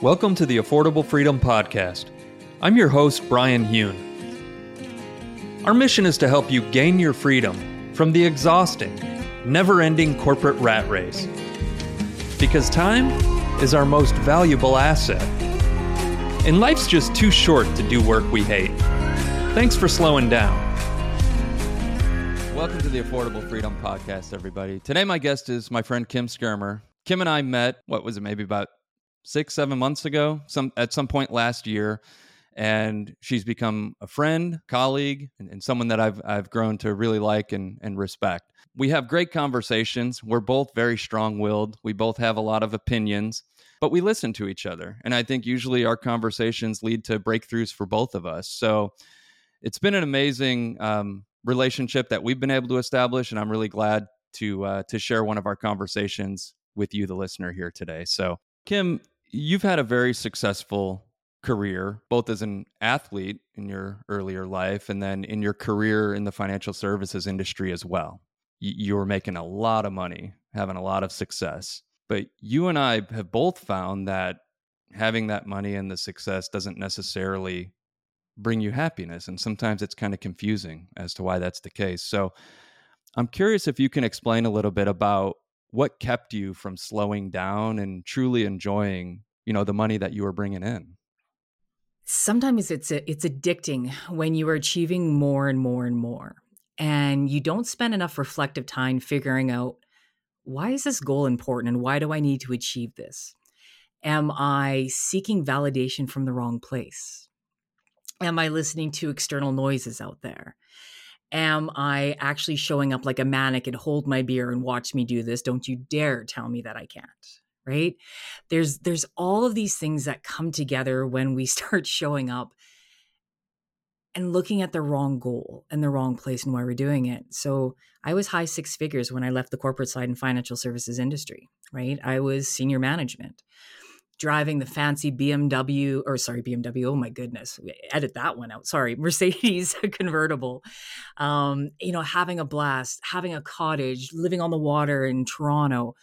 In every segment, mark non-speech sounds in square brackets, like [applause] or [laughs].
Welcome to the Affordable Freedom Podcast. I'm your host, Bryan Huhn. Our mission is to help you gain your freedom from the exhausting, never ending corporate rat race. Because time is our most valuable asset. And life's just too short to do work we hate. Thanks for slowing down. Welcome to the Affordable Freedom Podcast, everybody. Today, my guest is my friend Kim Skermer. Kim and I met, what was it, maybe about six, seven months ago, some at some point last year. And she's become a friend, colleague, and, and someone that I've I've grown to really like and, and respect. We have great conversations. We're both very strong willed. We both have a lot of opinions, but we listen to each other. And I think usually our conversations lead to breakthroughs for both of us. So it's been an amazing um, relationship that we've been able to establish, and I'm really glad to uh, to share one of our conversations with you, the listener here today. So, Kim, you've had a very successful career, both as an athlete in your earlier life and then in your career in the financial services industry as well. You were making a lot of money, having a lot of success. But you and I have both found that having that money and the success doesn't necessarily bring you happiness. And sometimes it's kind of confusing as to why that's the case. So I'm curious if you can explain a little bit about what kept you from slowing down and truly enjoying you know the money that you were bringing in? Sometimes it's it's addicting when you are achieving more and more and more and you don't spend enough reflective time figuring out why is this goal important and why do i need to achieve this? Am i seeking validation from the wrong place? Am i listening to external noises out there am I actually showing up like a mannequin, hold my beer and watch me do this? Don't you dare tell me that I can't. Right? There's there's all of these things that come together when we [laughs] start showing up and looking at the wrong goal and the wrong place and why we're doing it. So I was high six figures when I left the corporate side and financial services industry, right? I was senior management driving the fancy BMW or sorry BMW oh my goodness edit that one out sorry [laughs] Mercedes convertible. Um, you know having a blast having a cottage living on the water in Toronto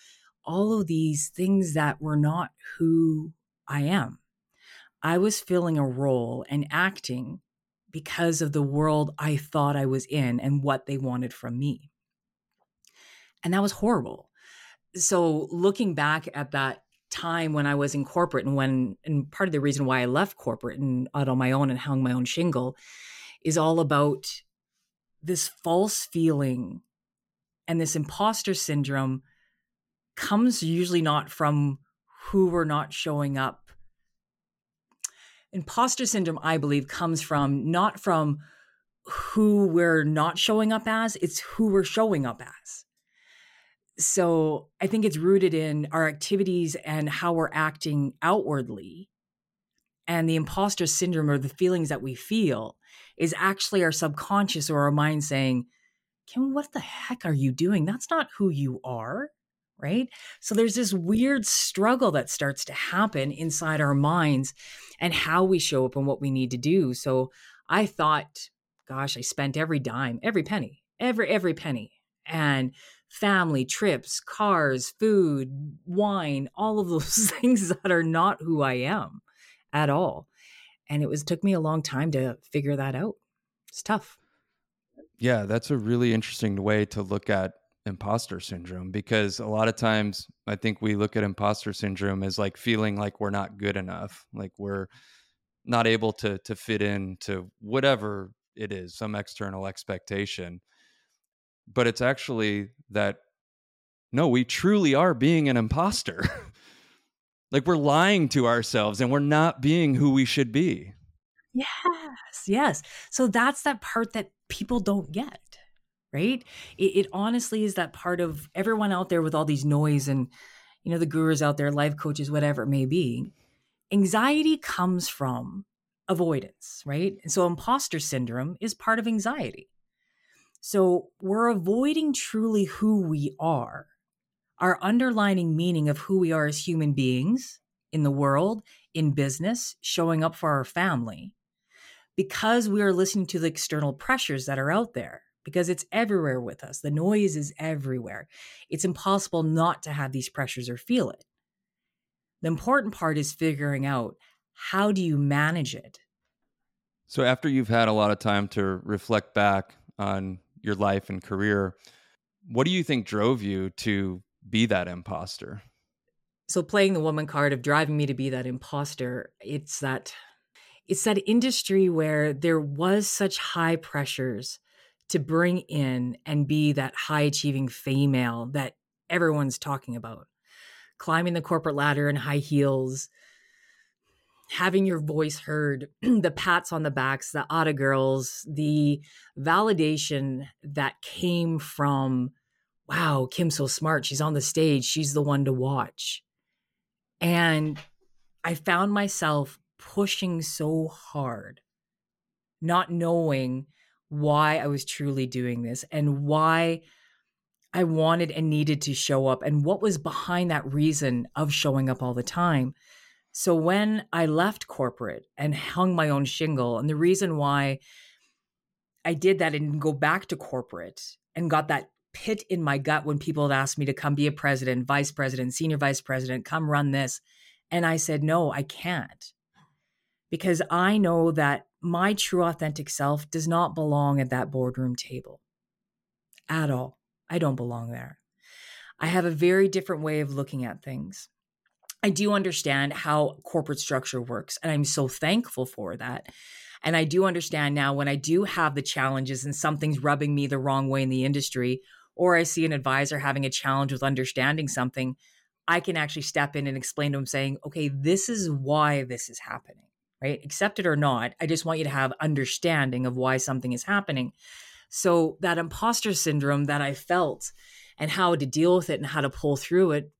all of these things that were not who I am. I was filling a role and acting because of the world I thought I was in and what they wanted from me. And that was horrible. So looking back at that time when I was in corporate and when and part of the reason why I left corporate and out on my own and hung my own shingle is all about this false feeling and this imposter syndrome comes usually not from who we're not showing up. Imposter syndrome, I believe, comes from not from who we're not showing up as, it's who we're showing up as so I think it's rooted in our activities and how we're acting outwardly. And the imposter syndrome or the feelings that we feel is actually our subconscious or our mind saying, Kim, what the heck are you doing? That's not who you are. Right. So there's this weird struggle that starts to happen inside our minds and how we show up and what we need to do. So I thought, gosh, I spent every dime, every penny, every, every penny. And family, trips, cars, food, wine, all of those [laughs] things that are not who I am at all. And it was took me a long time to figure that out. It's tough. Yeah, that's a really interesting way to look at imposter syndrome because a lot of times I think we look at imposter syndrome as like feeling like we're not good enough, like we're not able to to fit in to whatever it is, some external expectation but it's actually that no, we truly are being an imposter. [laughs] like we're lying to ourselves and we're not being who we should be. Yes, yes. So that's that part that people don't get, right? It, it, honestly is that part of everyone out there with all these noise and, you know, the gurus out there, life coaches, whatever it may be. Anxiety comes from avoidance, right? And so imposter syndrome is part of anxiety. So we're avoiding truly who we are, our underlining meaning of who we are as human beings in the world, in business, showing up for our family, because we are listening to the external pressures that are out there, because it's everywhere with us. The noise is everywhere. It's impossible not to have these pressures or feel it. The important part is figuring out how do you manage it? So, after you've had a lot of time to reflect back on your life and career, what do you think drove you to be that imposter? So, playing the woman card of driving me to be that imposter, it's that it's that industry where there was such high pressures to bring in and be that high achieving female that everyone's talking about. Climbing the corporate ladder in high heels, having your voice heard, [clears throat] the pats on the backs, the Atta girls, the validation that came from, wow, Kim's so smart. She's on the stage. She's the one to watch. And I found myself pushing so hard, not knowing why I was truly doing this and why I wanted and needed to show up and what was behind that reason of showing up all the time. So when I left corporate and hung my own shingle, and the reason why I did that and go back to corporate and got that pit in my gut when people had asked me to come be a president, vice president, senior vice president, come run this. And I said, no, I can't. Because I know that my true authentic self does not belong at that boardroom table at all. I don't belong there. I have a very different way of looking at things. I do understand how corporate structure works, and I'm so thankful for that. And I do understand now when I do have the challenges and something's rubbing me the wrong way in the industry, or I see an advisor having a challenge with understanding something, I can actually step in and explain to them, saying, okay, this is why this is happening, right? Accept it or not. I just want you to have understanding of why something is happening. So that imposter syndrome that I felt and how to deal with it and how to pull through it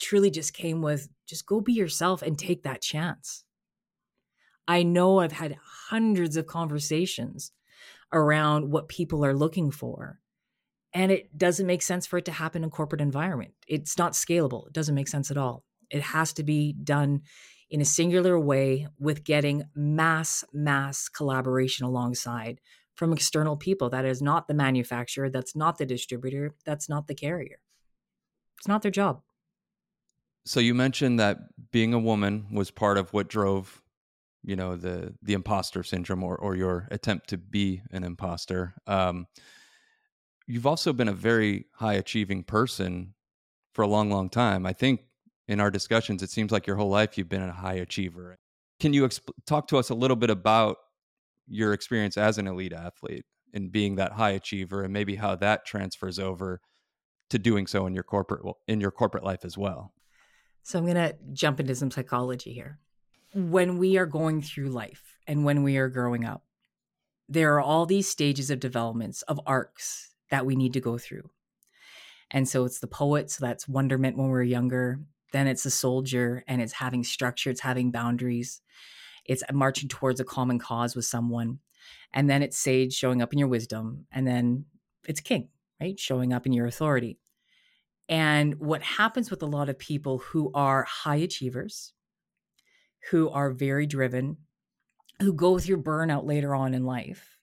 truly just came with just go be yourself and take that chance. I know I've had hundreds of conversations around what people are looking for. And it doesn't make sense for it to happen in corporate environment. It's not scalable. It doesn't make sense at all. It has to be done in a singular way with getting mass, mass collaboration alongside from external people. That is not the manufacturer, that's not the distributor, that's not the carrier. It's not their job. So you mentioned that being a woman was part of what drove, you know, the the imposter syndrome or or your attempt to be an imposter. Um, you've also been a very high achieving person for a long, long time. I think in our discussions, it seems like your whole life you've been a high achiever. Can you exp- talk to us a little bit about your experience as an elite athlete and being that high achiever, and maybe how that transfers over to doing so in your corporate in your corporate life as well? So I'm going to jump into some psychology here. When we are going through life and when we are growing up, there are all these stages of developments of arcs that we need to go through. And so it's the poet, so that's wonderment when we're younger. Then it's the soldier, and it's having structure, it's having boundaries, it's marching towards a common cause with someone. And then it's sage showing up in your wisdom. And then it's king, right? Showing up in your authority. And what happens with a lot of people who are high achievers, who are very driven, who go through burnout later on in life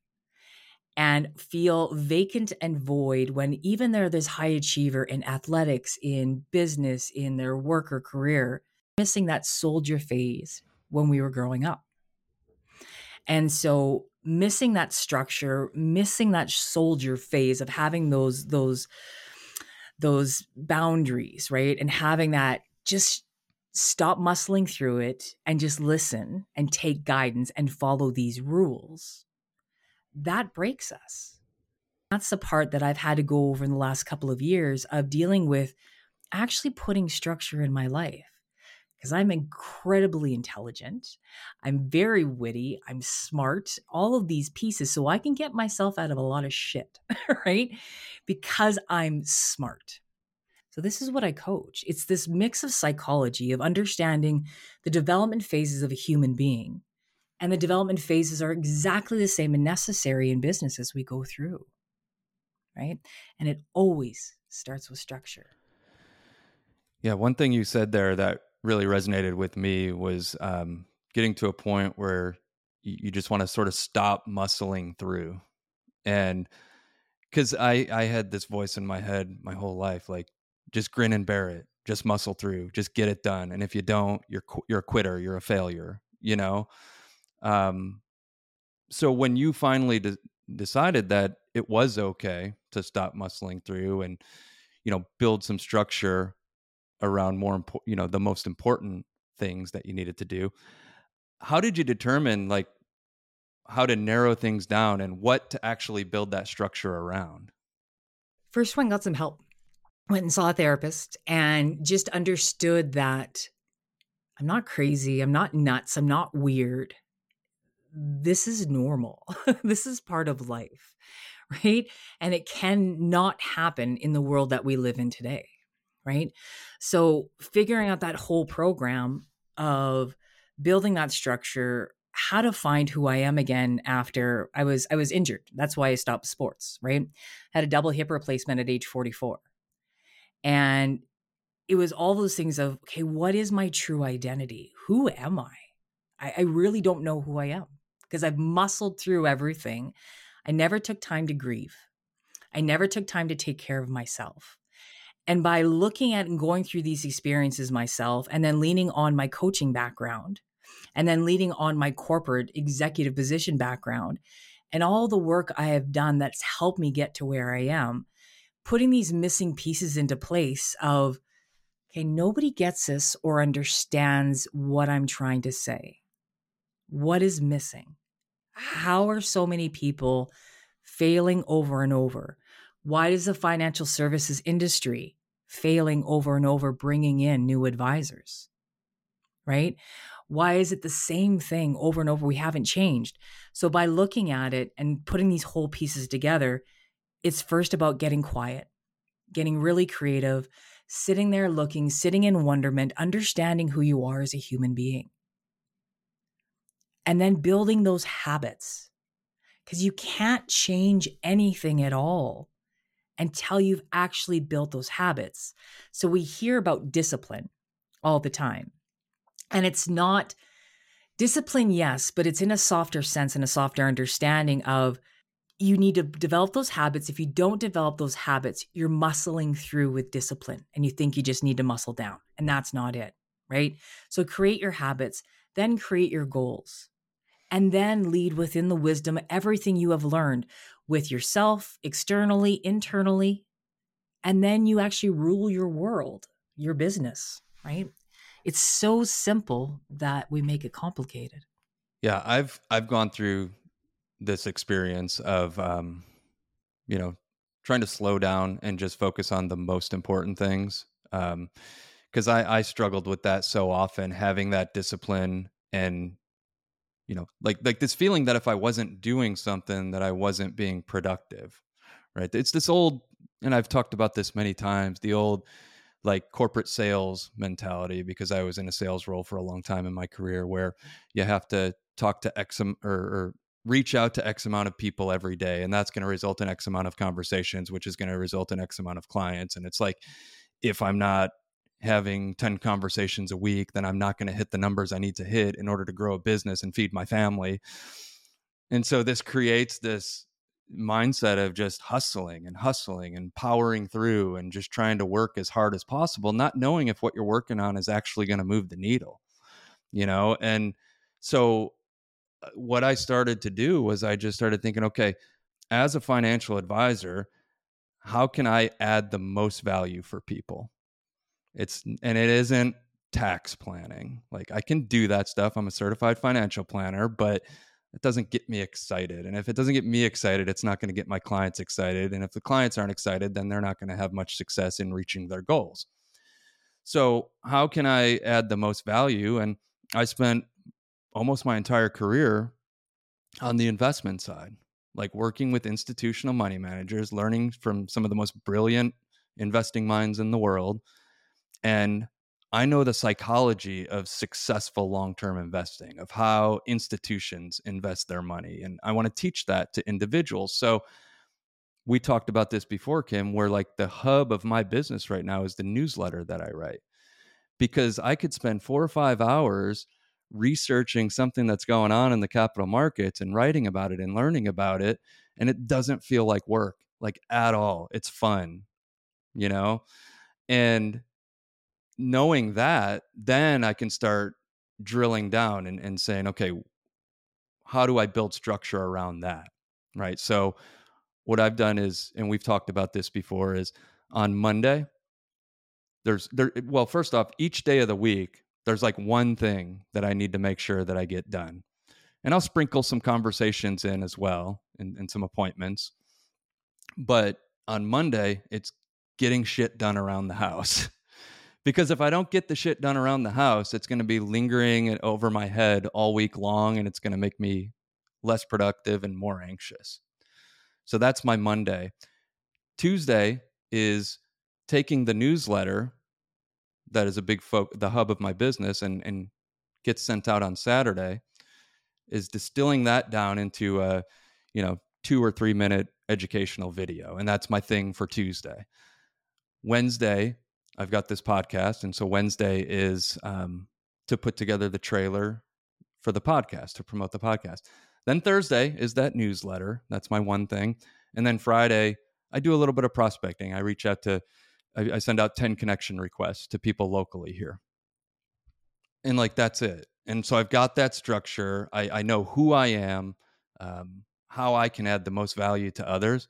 and feel vacant and void when even they're this high achiever in athletics, in business, in their work or career, missing that soldier phase when we were growing up. And so missing that structure, missing that soldier phase of having those those those boundaries, right? And having that just stop muscling through it and just listen and take guidance and follow these rules. That breaks us. That's the part that I've had to go over in the last couple of years of dealing with actually putting structure in my life because I'm incredibly intelligent. I'm very witty. I'm smart, all of these pieces. So I can get myself out of a lot of shit, [laughs] right? Because I'm smart. So this is what I coach. It's this mix of psychology, of understanding the development phases of a human being. And the development phases are exactly the same and necessary in business as we go through, right? And it always starts with structure. Yeah, one thing you said there that really resonated with me was um, getting to a point where you, you just want to sort of stop muscling through. And because I, I had this voice in my head my whole life, like, just grin and bear it. just muscle through, just get it done. And if you don't, you're you're a quitter, you're a failure, you know. Um, so when you finally de- decided that it was okay to stop muscling through and you know build some structure around more important, you know, the most important things that you needed to do, how did you determine like how to narrow things down and what to actually build that structure around? First one got some help. Went and saw a therapist and just understood that I'm not crazy. I'm not nuts. I'm not weird. This is normal. [laughs] this is part of life, [laughs] right? And it can not happen in the world that we live in today, right? So, figuring out that whole program of building that structure how to find who I am again after I was I was injured. That's why I stopped sports, right? Had a double hip replacement at age 44. And it was all those things of, okay, what is my true identity? Who am I? I, I really don't know who I am because I've muscled through everything. I never took time to grieve. I never took time to take care of myself. And by looking at and going through these experiences myself and then leaning on my coaching background, and then leaning on my corporate executive position background and all the work I have done that's helped me get to where I am, putting these missing pieces into place of, okay, nobody gets this or understands what I'm trying to say. What is missing? How are so many people failing over and over? Why does the financial services industry failing over and over, bringing in new advisors? Right? Why is it the same thing over and over? We haven't changed. So, by looking at it and putting these whole pieces together, it's first about getting quiet, getting really creative, sitting there looking, sitting in wonderment, understanding who you are as a human being. And then building those habits. Because you can't change anything at all until you've actually built those habits. So we hear about discipline all the time. And it's not discipline, yes, but it's in a softer sense and a softer understanding of you need to develop those habits. If you don't develop those habits, you're muscling through with discipline and you think you just need to muscle down. And that's not it, right? So create your habits, then create your goals, and then lead within the wisdom, everything you have learned with yourself, externally, internally. And then you actually rule your world, your business, right? it's so simple that we make it complicated. Yeah, I've I've gone through this experience of um, you know trying to slow down and just focus on the most important things. Um, because I I struggled with that so often, having that discipline and you know like like this feeling that if I wasn't doing something that I wasn't being productive, right? It's this old and I've talked about this many times. The old like corporate sales mentality because I was in a sales role for a long time in my career where you have to talk to X or, or reach out to X amount of people every day. And that's going to result in X amount of conversations, which is going to result in X amount of clients. And it's like, if I'm not having 10 conversations a week, then I'm not going to hit the numbers I need to hit in order to grow a business and feed my family. And so this creates this mindset of just hustling and hustling and powering through and just trying to work as hard as possible, not knowing if what you're working on is actually going to move the needle, you know? And so uh, what I started to do was I just started thinking, okay, as a financial advisor, how can I add the most value for people? It's, and it isn't tax planning. Like I can do that stuff. I'm a certified financial planner, but it doesn't get me excited. And if it doesn't get me excited, it's not going to get my clients excited. And if the clients aren't excited, then they're not going to have much success in reaching their goals. So, how can I add the most value? And I spent almost my entire career on the investment side, like working with institutional money managers, learning from some of the most brilliant investing minds in the world, and I know the psychology of successful long term investing, of how institutions invest their money. And I want to teach that to individuals. So we talked about this before, Kim, where like the hub of my business right now is the newsletter that I write. Because I could spend four or five hours researching something that's going on in the capital markets and writing about it and learning about it. And it doesn't feel like work, like at all. It's fun, you know? And knowing that, then I can start drilling down and, and saying, okay, how do I build structure around that? Right. So, what I've done is, and we've talked about this before, is on Monday, there's there, well, first off, each day of the week, there's like one thing that I need to make sure that I get done. And I'll sprinkle some conversations in as well and, and some appointments. But on Monday, it's getting shit done around the house. Because if I don't get the shit done around the house, it's going to be lingering over my head all week long and it's going to make me less productive and more anxious. So that's my Monday. Tuesday is taking the newsletter that is a big fo- the hub of my business and and gets sent out on Saturday is distilling that down into a you know 2 or 3 minute educational video and that's my thing for Tuesday. Wednesday I've got this podcast, and so Wednesday is um, to put together the trailer for the podcast to promote the podcast. Then Thursday is that newsletter. That's my one thing, and then Friday I do a little bit of prospecting. I reach out to, I, I send out ten connection requests to people locally here, and like that's it. And so I've got that structure. I, I know who I am, um, how I can add the most value to others,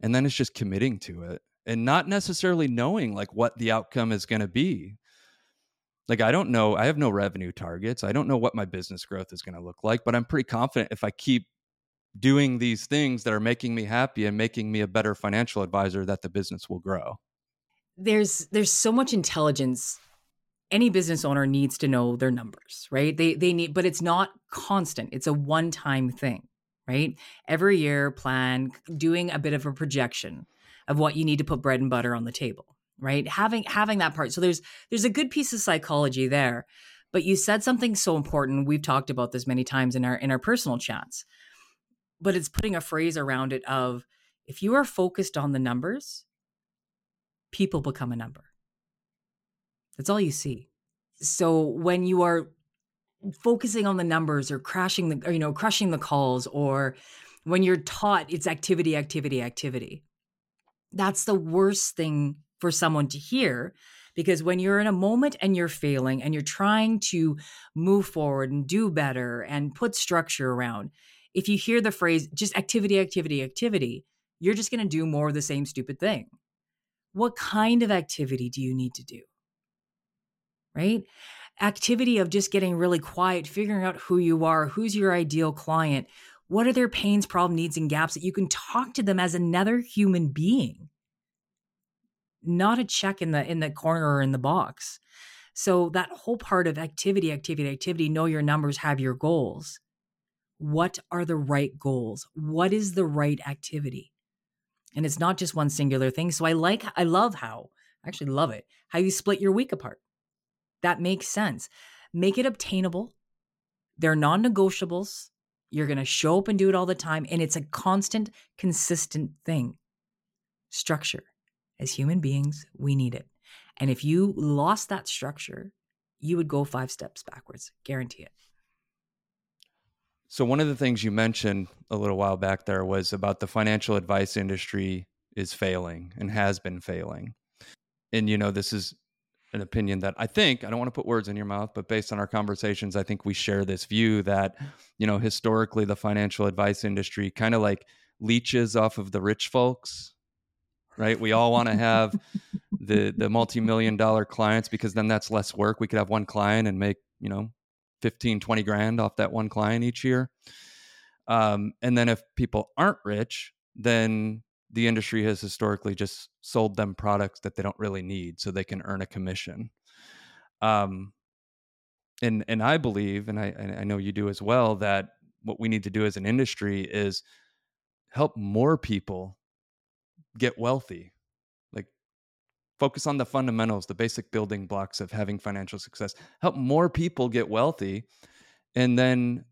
and then it's just committing to it and not necessarily knowing like what the outcome is going to be. Like i don't know i have no revenue targets i don't know what my business growth is going to look like but i'm pretty confident if i keep doing these things that are making me happy and making me a better financial advisor that the business will grow. There's there's so much intelligence. Any business owner needs to know their numbers right? They they need but it's not constant it's a one time thing right? Every year plan doing a bit of a projection of what you need to put bread and butter on the table right? Having having that part. So there's there's a good piece of psychology there but you said something so important. We've talked about this many times in our in our personal chats but it's putting a phrase around it of if you are focused on the numbers people become a number. That's all you see. So when you are focusing on the numbers or crashing the or, you know crushing the calls or when you're taught it's activity activity activity that's the worst thing for someone to hear because when you're in a moment and you're failing and you're trying to move forward and do better and put structure around if you hear the phrase just activity activity activity you're just going to do more of the same stupid thing. What kind of activity do you need to do? Right? Activity of just getting really quiet figuring out who you are who's your ideal client what are their pains, problem, needs, and gaps that you can talk to them as another human being, not a check in the in the corner or in the box. So that whole part of activity, activity, activity, know your numbers, have your goals. What are the right goals? What is the right activity? And it's not just one singular thing. So I like, I love how, I actually love it, how you split your week apart. That makes sense. Make it obtainable. They're non negotiables. You're going to show up and do it all the time. And it's a constant, consistent thing. Structure. As human beings, we need it. And if you lost that structure, you would go five steps backwards. Guarantee it. So, one of the things you mentioned a little while back there was about the financial advice industry is failing and has been failing. And, you know, this is an opinion that I think I don't want to put words in your mouth, but based on our conversations, I think we share this view that you know historically the financial advice industry kind of like leeches off of the rich folks, right? We all want to have the the multi million dollar clients because then that's less work. We could have one client and make you know 15, 20 grand off that one client each year. Um, and then if people aren't rich, then the industry has historically just sold them products that they don't really need so they can earn a commission. Um and and i believe and i i know you do as well that what we need to do as an industry is help more people get wealthy. Like focus on the fundamentals the basic building blocks of having financial success. Help more people get wealthy and then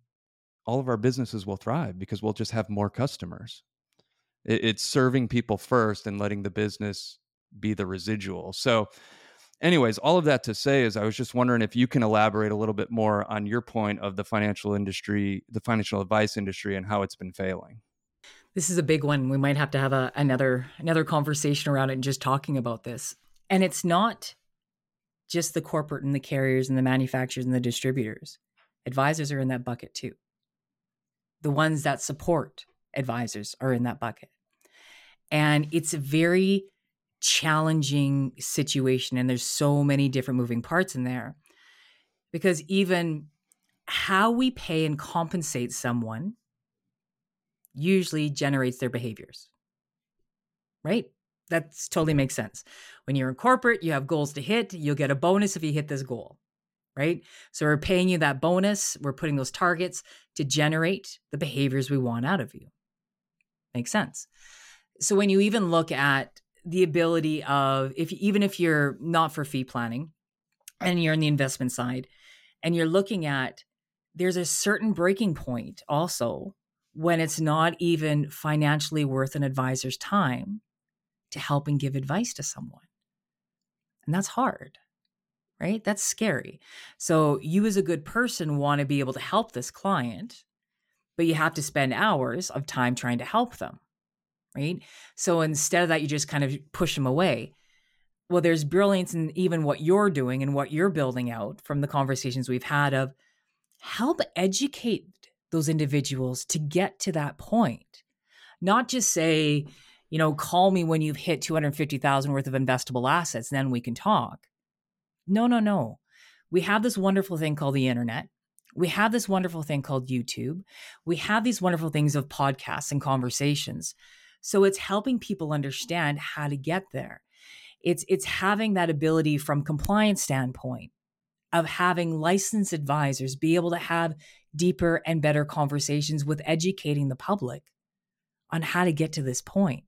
all of our businesses will thrive because we'll just have more customers it, it's serving people first and letting the business be the residual. So, anyways, all of that to say is I was just wondering if you can elaborate a little bit more on your point of the financial industry, the financial advice industry, and how it's been failing. This is a big one. We might have to have a, another another conversation around it and just talking about this. And it's not just the corporate and the carriers and the manufacturers and the distributors. Advisors are in that bucket too. The ones that support advisors are in that bucket. And it's a very challenging situation. And there's so many different moving parts in there because even how we pay and compensate someone usually generates their behaviors. Right? That totally makes sense. When you're in corporate, you have goals to hit. You'll get a bonus if you hit this goal, right? So we're paying you that bonus. We're putting those targets to generate the behaviors we want out of you. Makes sense. So when you even look at the ability of if even if you're not for fee planning and you're in the investment side and you're looking at there's a certain breaking point also when it's not even financially worth an advisor's time to help and give advice to someone. And that's hard, right? That's scary. So, you as a good person want to be able to help this client, but you have to spend hours of time trying to help them, right? So, instead of that, you just kind of push them away. Well, there's brilliance in even what you're doing and what you're building out from the conversations we've had of help educate those individuals to get to that point. Not just say, you know, call me when you've hit 250,000 worth of investable assets, then we can talk. No, no, no. We have this wonderful thing called the internet. We have this wonderful thing called YouTube. We have these wonderful things of podcasts and conversations. So it's helping people understand how to get there. It's it's having that ability from compliance standpoint of having licensed advisors be able to have deeper and better conversations with educating the public on how to get to this point.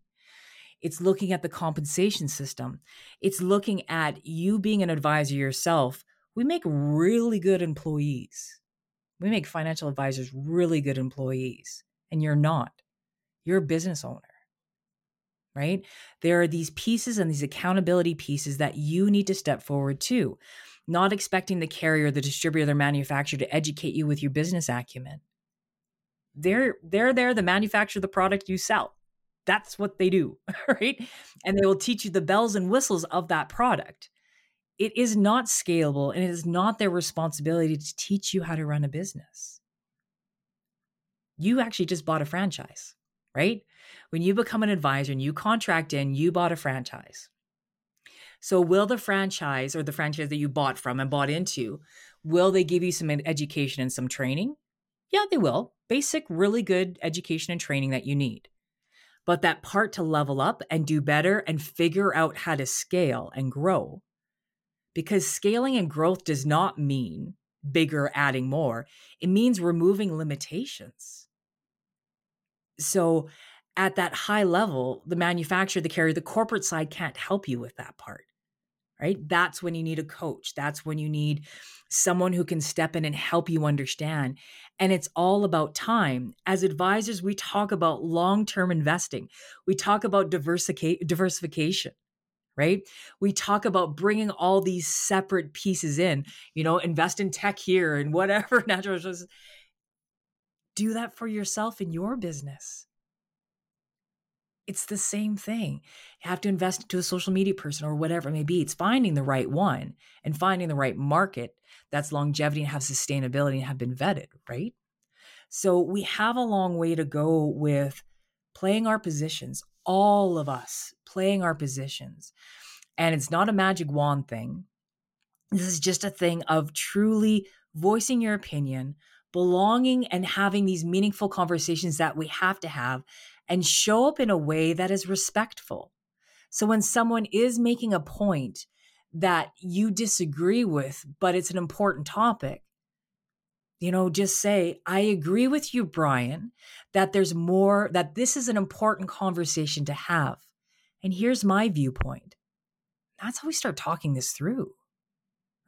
It's looking at the compensation system. It's looking at you being an advisor yourself. We make really good employees. We make financial advisors really good employees, and you're not. You're a business owner, right? There are these pieces and these accountability pieces that you need to step forward to not expecting the carrier, the distributor, the manufacturer to educate you with your business acumen. They're they're there to manufacture the product you sell. That's what they do, [laughs] right? And they will teach you the bells and whistles of that product. It is not scalable and it is not their responsibility to teach you how to run a business. You actually just bought a franchise, right? When you become an advisor and you contract in, you bought a franchise. So, will the franchise or the franchise that you bought from and bought into, will they give you some education and some training? Yeah, they will. Basic, really good education and training that you need. But that part to level up and do better and figure out how to scale and grow. Because scaling and growth does not mean bigger, adding more, it means removing limitations. So, at that high level, the manufacturer, the carrier, the corporate side can't help you with that part right? That's when you need a coach. That's when you need someone who can step in and help you understand. And it's all about time. As advisors, we talk about long term investing, we talk about diversica- diversification. Right? We talk about bringing all these separate pieces in, you know, invest in tech here and whatever [laughs] natural resources. Do that for yourself in your business it's the same thing. You have to invest into a social media person or whatever it may be. It's finding the right one and finding the right market that's longevity and have sustainability and have been vetted, right? So we have a long way to go with playing our positions, all of us playing our positions. And it's not a magic wand thing. This is just a thing of truly voicing your opinion, belonging, and having these meaningful conversations that we have to have and show up in a way that is respectful. So when someone is making a point that you disagree with, but it's an important topic, you know, just say, I agree with you, Bryan, that there's more, that this is an important conversation to have. And here's my viewpoint. That's how we start talking this through,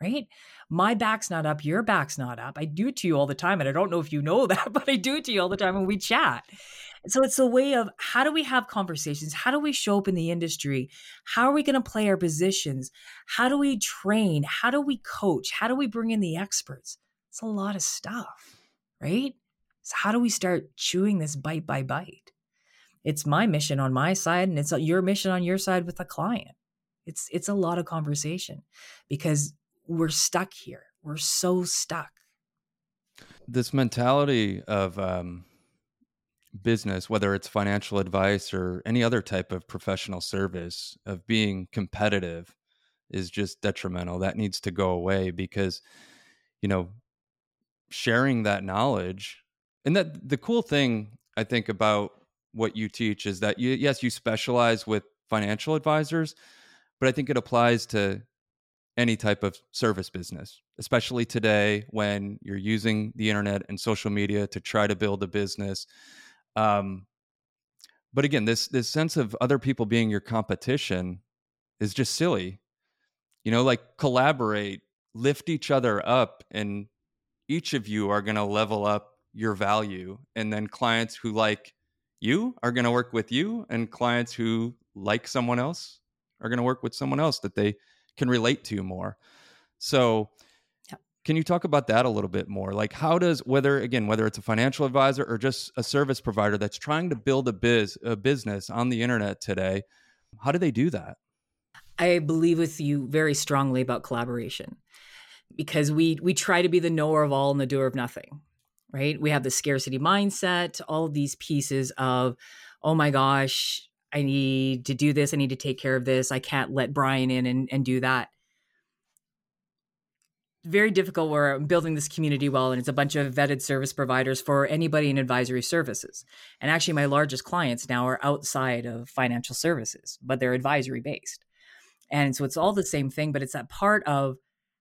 right? My back's not up, your back's not up. I do it to you all the time. And I don't know if you know [laughs] that, but I do it to you all the time when we chat. So it's a way of how do we have conversations? How do we show up in the industry? How are we going to play our positions? How do we train? How do we coach? How do we bring in the experts? It's a lot of stuff, right? So how do we start chewing this bite by bite? It's my mission on my side and it's your mission on your side with the client. It's it's a lot of conversation because we're stuck here. We're so stuck. This mentality of um, business, whether it's financial advice or any other type of professional service, of being competitive is just detrimental. That needs to go away because, you know, sharing that knowledge and that the cool thing I think about what you teach is that you, yes, you specialize with financial advisors, but I think it applies to any type of service business, especially today when you're using the internet and social media to try to build a business. Um, but again, this this sense of other people being your competition is just silly. You know, like collaborate, lift each other up, and each of you are going to level up your value. And then clients who like you are going to work with you, and clients who like someone else are going to work with someone else that they can relate to more. So, yep. can you talk about that a little bit more? Like, how does whether again whether it's a financial advisor or just a service provider that's trying to build a biz a business on the internet today, how do they do that? I believe with you very strongly about collaboration because we we try to be the knower of all and the doer of nothing right we have the scarcity mindset all these pieces of oh my gosh I need to do this. I need to take care of this. I can't let Bryan in and, and do that. Very difficult where I'm building this community well, and it's a bunch of vetted service providers for anybody in advisory services. And actually, my largest clients now are outside of financial services, but they're advisory based. And so it's all the same thing, but it's that part of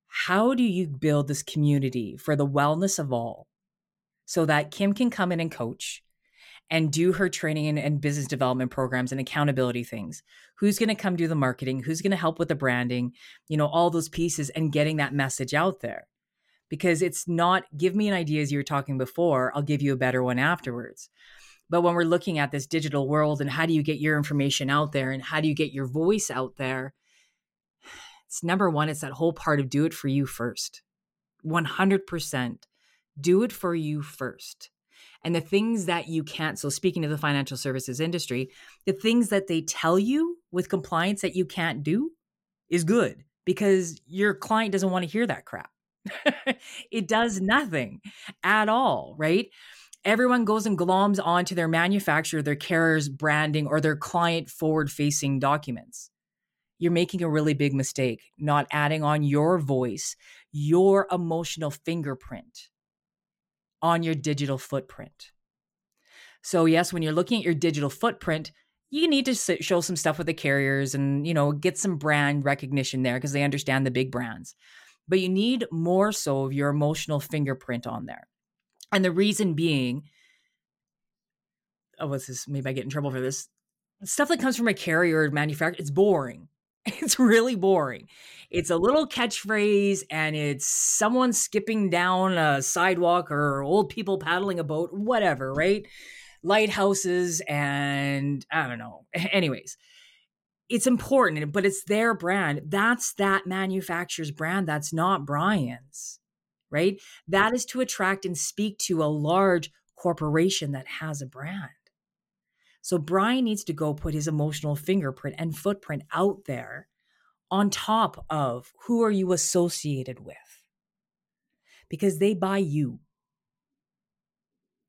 how do you build this community for the wellness of all so that Kim can come in and coach and do her training and, and business development programs and accountability things. Who's going to come do the marketing? Who's going to help with the branding? You know all those pieces and getting that message out there. Because it's not give me an idea as you were talking before i'll give you a better one afterwards. But when we're looking at this digital world and how do you get your information out there and how do you get your voice out there it's number one it's that whole part of do it for you first. 100% do it for you first and the things that you can't. So, speaking of the financial services industry, the things that they tell you with compliance that you can't do is good because your client doesn't want to hear that crap. [laughs] it does nothing at all, right? Everyone goes and gloms onto their manufacturer, their carrier's branding, or their client forward facing documents. You're making a really big mistake not adding on your voice, your emotional fingerprint on your digital footprint. So, yes, when you're looking at your digital footprint, you need to show some stuff with the carriers and, you know, get some brand recognition there because they understand the big brands. But you need more so of your emotional fingerprint on there. And the reason being, oh, what's this? Maybe I get in trouble for this. Stuff that comes from a carrier manufacturer, it's boring. It's really boring. It's a little catchphrase and it's someone skipping down a sidewalk or old people paddling a boat, whatever, right? Lighthouses and I don't know. [laughs] Anyways, it's important, but it's their brand. That's that manufacturer's brand. That's not Bryan's, right? That is to attract and speak to a large corporation that has a brand. So Bryan needs to go put his emotional fingerprint and footprint out there on top of who are you associated with? Because they buy you.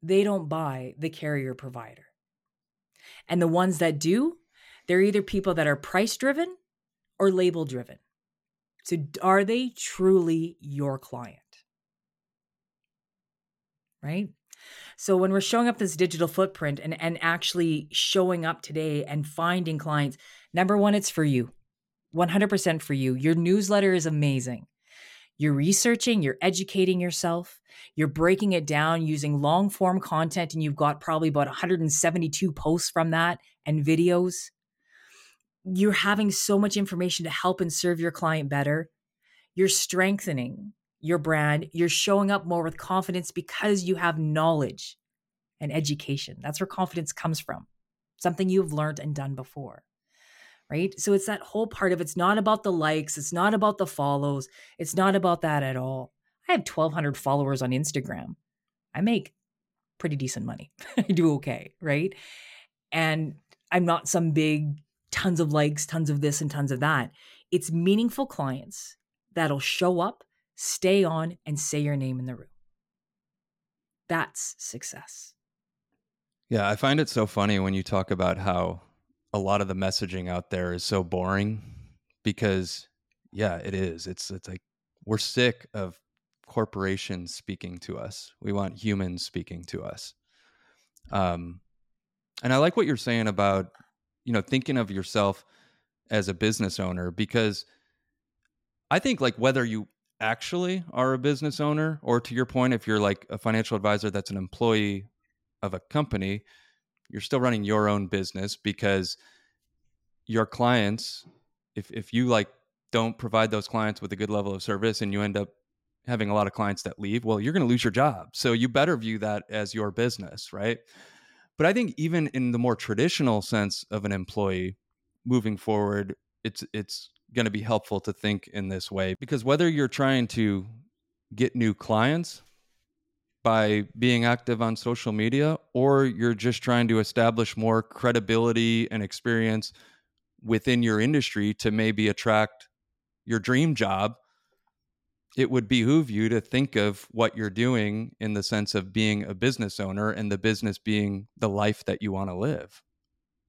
They don't buy the carrier provider. And the ones that do, they're either people that are price driven or label driven. So are they truly your client? Right? So when we're showing up this digital footprint and, and actually showing up today and finding clients, number one, it's for you. 100% for you. Your newsletter is amazing. You're researching, you're educating yourself, you're breaking it down using long form content, and you've got probably about 172 posts from that and videos. You're having so much information to help and serve your client better. You're strengthening your brand, you're showing up more with confidence because you have knowledge and education. That's where confidence comes from, something you've learned and done before. Right. So it's that whole part of it's not about the likes, it's not about the follows, it's not about that at all. I have 1,200 followers on Instagram. I make pretty decent money. [laughs] I do okay. Right. And I'm not some big tons of likes, tons of this, and tons of that. It's meaningful clients that'll show up, stay on, and say your name in the room. That's success. Yeah, I find it so funny when you talk about how a lot of the messaging out there is so boring because yeah, it is. It's it's like we're sick of corporations speaking to us. We want humans speaking to us. Um and I like what you're saying about you know thinking of yourself as a business owner because I think like whether you actually are a business owner? Or to your point if you're like a financial advisor that's an employee of a company you're still running your own business because your clients if if you like don't provide those clients with a good level of service and you end up having a lot of clients that leave well you're going to lose your job. So you better view that as your business right? But i think even in the more traditional sense of an employee moving forward it's it's going to be helpful to think in this way because whether you're trying to get new clients by being active on social media or you're just trying to establish more credibility and experience within your industry to maybe attract your dream job it would behoove you to think of what you're doing in the sense of being a business owner and the business being the life that you want to live.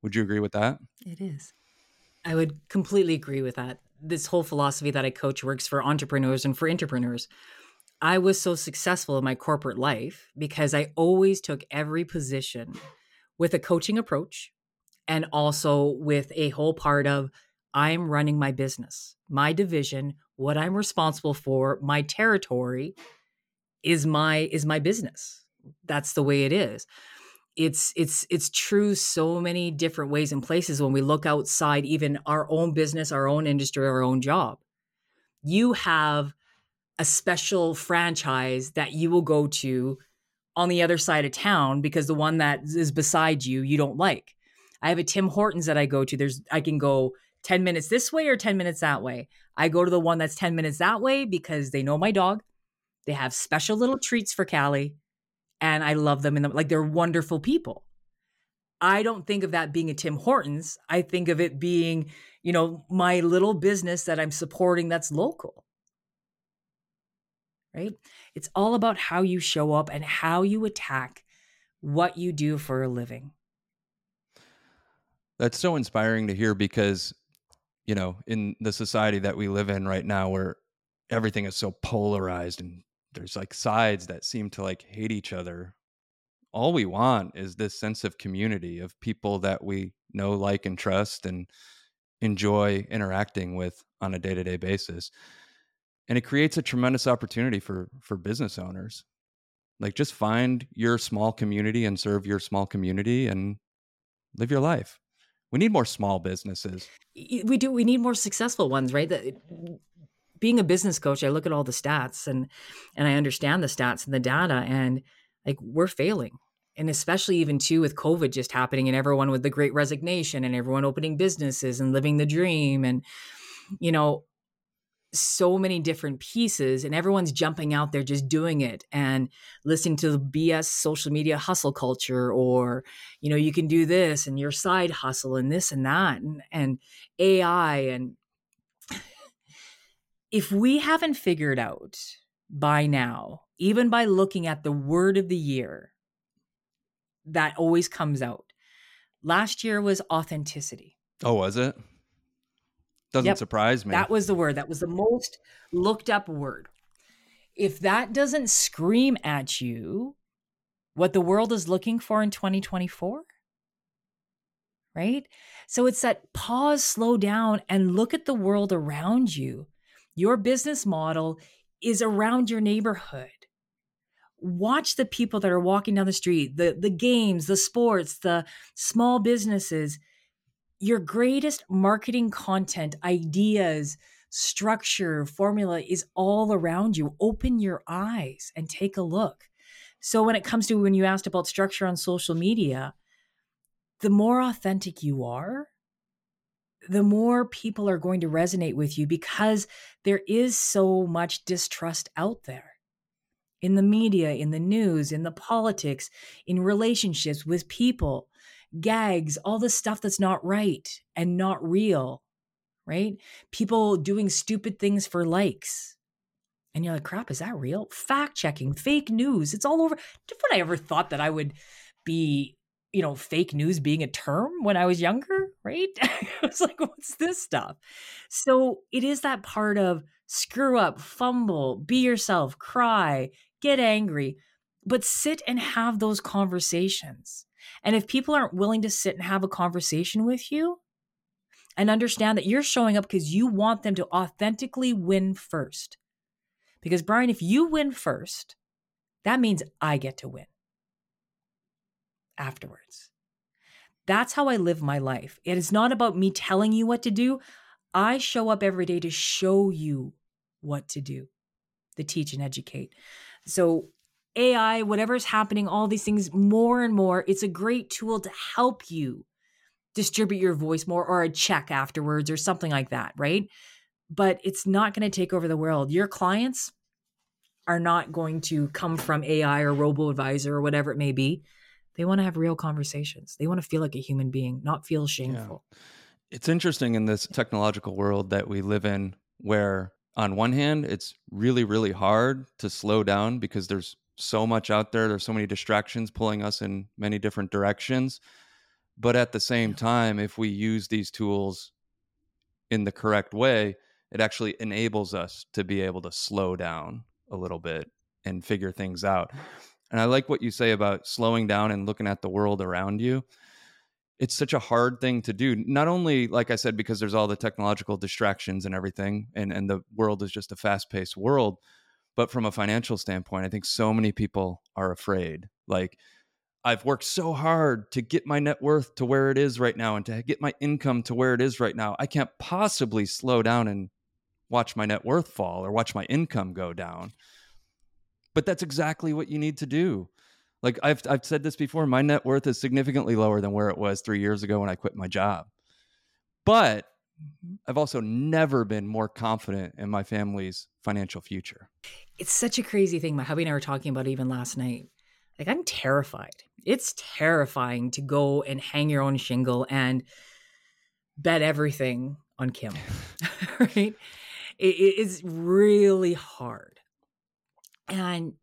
Would you agree with that? It is I would completely agree with that. This whole philosophy that I coach works for entrepreneurs and for entrepreneurs. I was so successful in my corporate life because I always took every position with a coaching approach and also with a whole part of I'm running my business, my division, what I'm responsible for, my territory is my is my business. That's the way it is it's it's it's true so many different ways and places when we look outside even our own business our own industry our own job. You have a special franchise that you will go to on the other side of town because the one that is beside you you don't like. I have a tim hortons that i go to. There's i can go 10 minutes this way or 10 minutes that way. I go to the one that's 10 minutes that way because they know my dog. They have special little treats for callie and I love them and like they're wonderful people. I don't think of that being a Tim Hortons. I think of it being, you know, my little business that I'm supporting that's local. Right? It's all about how you show up and how you attack what you do for a living. That's so inspiring to hear because, you know, in the society that we live in right now where everything is so polarized and there's like sides that seem to like hate each other. All we want is this sense of community of people that we know like and trust and enjoy interacting with on a day-to-day basis. And it creates a tremendous opportunity for for business owners. Like just find your small community and serve your small community and live your life. We need more small businesses. We do we need more successful ones right being a business coach, I look at all the stats and and I understand the stats and the data and like we're failing. And especially even too with COVID just happening and everyone with the great resignation and everyone opening businesses and living the dream and you know so many different pieces and everyone's jumping out there just doing it and listening to the BS social media hustle culture or you know you can do this and your side hustle and this and that and, and AI and if we haven't figured out by now, even by looking at the word of the year that always comes out, last year was authenticity. Oh, was it? Doesn't yep. surprise me. That was the word. That was the most looked up word. If that doesn't scream at you what the world is looking for in 2024, right? So it's that pause, slow down, and look at the world around you your business model is around your neighborhood. Watch the people that are walking down the street, the, the games, the sports, the small businesses. Your greatest marketing content, ideas, structure, formula is all around you. Open your eyes and take a look. So, when it comes to when you asked about structure on social media, the more authentic you are, the more people are going to resonate with you because there is so much distrust out there in the media, in the news, in the politics, in relationships with people, gags, all the stuff that's not right and not real, right? People doing stupid things for likes. And you're like, crap, is that real? Fact checking, fake news. It's all over. Would I ever thought that I would be, you know, fake news being a term when I was younger, right? [laughs] I was like, what's this stuff? So it is that part of screw up, fumble, be yourself, cry, get angry, but sit and have those conversations. And if people aren't willing to sit and have a conversation with you and understand that you're showing up because you want them to authentically win first. Because, Bryan, if you win first, that means I get to win afterwards. That's how I live my life. It is not about me telling you what to do. I show up every day to show you what to do, to teach and educate. So, AI, whatever's happening, all these things, more and more, it's a great tool to help you distribute your voice more or a check afterwards or something like that, right? But it's not going to take over the world. Your clients are not going to come from AI or robo advisor or whatever it may be. They want to have real conversations. They want to feel like a human being, not feel shameful. Yeah. It's interesting in this technological world that we live in where on one hand it's really really hard to slow down because there's so much out there there's so many distractions pulling us in many different directions but at the same time if we use these tools in the correct way it actually enables us to be able to slow down a little bit and figure things out and i like what you say about slowing down and looking at the world around you. It's such a hard thing to do not only like i said because there's all the technological distractions and everything and and the world is just a fast-paced world but from a financial standpoint i think so many people are afraid. Like i've worked so hard to get my net worth to where it is right now and to get my income to where it is right now. I can't possibly slow down and watch my net worth fall or watch my income go down but that's exactly what you need to do like I've I've said this before, my net worth is significantly lower than where it was 3 years ago when I quit my job. But. I've also never been more confident in my family's financial future. It's such a crazy thing. My hubby and I were talking about even last night. Like I'm terrified. It's terrifying to go and hang your own shingle and bet everything on Kim. [laughs] right? It is really hard. And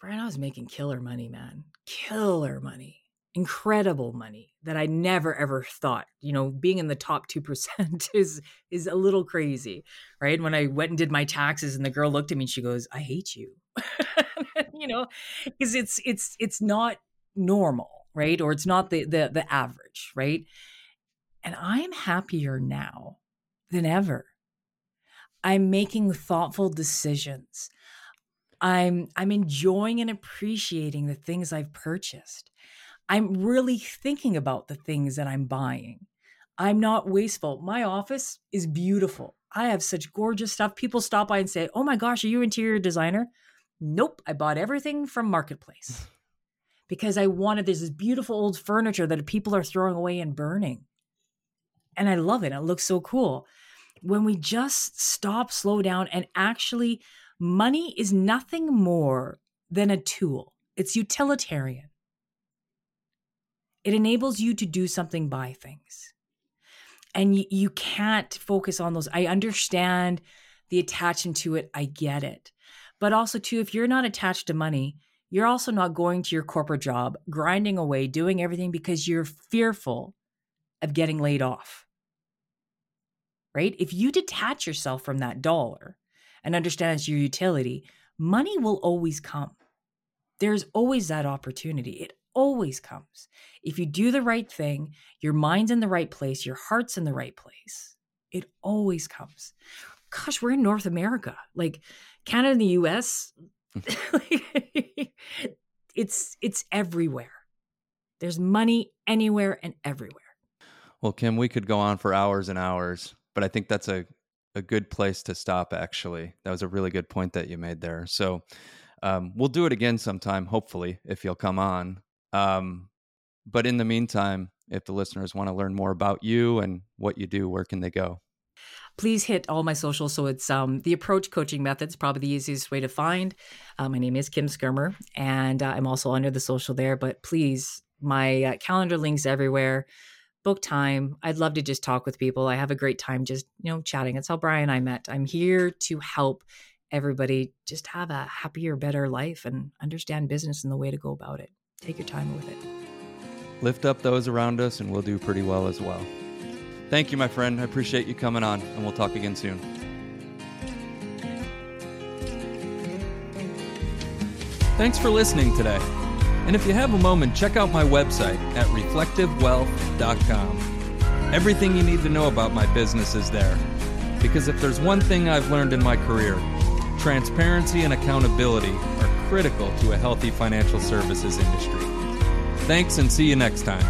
Bryan, I was making killer money, man. Killer money. Incredible money that I never ever thought. You know, being in the top 2% [laughs] is is a little crazy, right? When I went and did my taxes and the girl looked at me and she goes, "I hate you." [laughs] you know, because it's it's it's not normal, right? Or it's not the the the average, right? And I'm happier now than ever. I'm making thoughtful decisions. I'm I'm enjoying and appreciating the things I've purchased. I'm really thinking about the things that I'm buying. I'm not wasteful. My office is beautiful. I have such gorgeous stuff. People stop by and say, "Oh my gosh, are you interior designer?" Nope, I bought everything from marketplace. [laughs] because I wanted there's this beautiful old furniture that people are throwing away and burning. And I love it. It looks so cool. When we just stop, slow down, and actually Money is nothing more than a tool, it's utilitarian. It enables you to do something by things. And you, you can't focus on those. I understand the attachment to it, I get it. But also, too, if you're not attached to money, you're also not going to your corporate job, grinding away, doing everything because you're fearful of getting laid off. Right? If you detach yourself from that dollar, and understands your utility, money will always come. There's always that opportunity. It always comes. If you do the right thing, your mind's in the right place, your heart's in the right place, it always comes. Gosh, we're in North America. Like Canada and the US, [laughs] it's it's everywhere. There's money anywhere and everywhere. Well, Kim, we could go on for hours and hours, but I think that's a a good place to stop actually. That was a really good point that you made there. So um, we'll do it again sometime hopefully if you'll come on. Um, but in the meantime if the listeners want to learn more about you and what you do where can they go? Please hit all my socials so it's um, the approach coaching methods probably the easiest way to find. Uh, my name is kim Skermer and uh, i'm also under the social there but please my uh, calendar links everywhere book time. I'd love to just talk with people. I have a great time just, you know, chatting. It's how Bryan and I met. I'm here to help everybody just have a happier, better life and understand business and the way to go about it. Take your time with it. Lift up those around us, and we'll do pretty well as well. Thank you, my friend. I appreciate you coming on, and we'll talk again soon. Thanks for listening today. And if you have a moment, check out my website at reflectivewealth.com. Everything you need to know about my business is there. Because if there's one thing I've learned in my career, transparency and accountability are critical to a healthy financial services industry. Thanks and see you next time.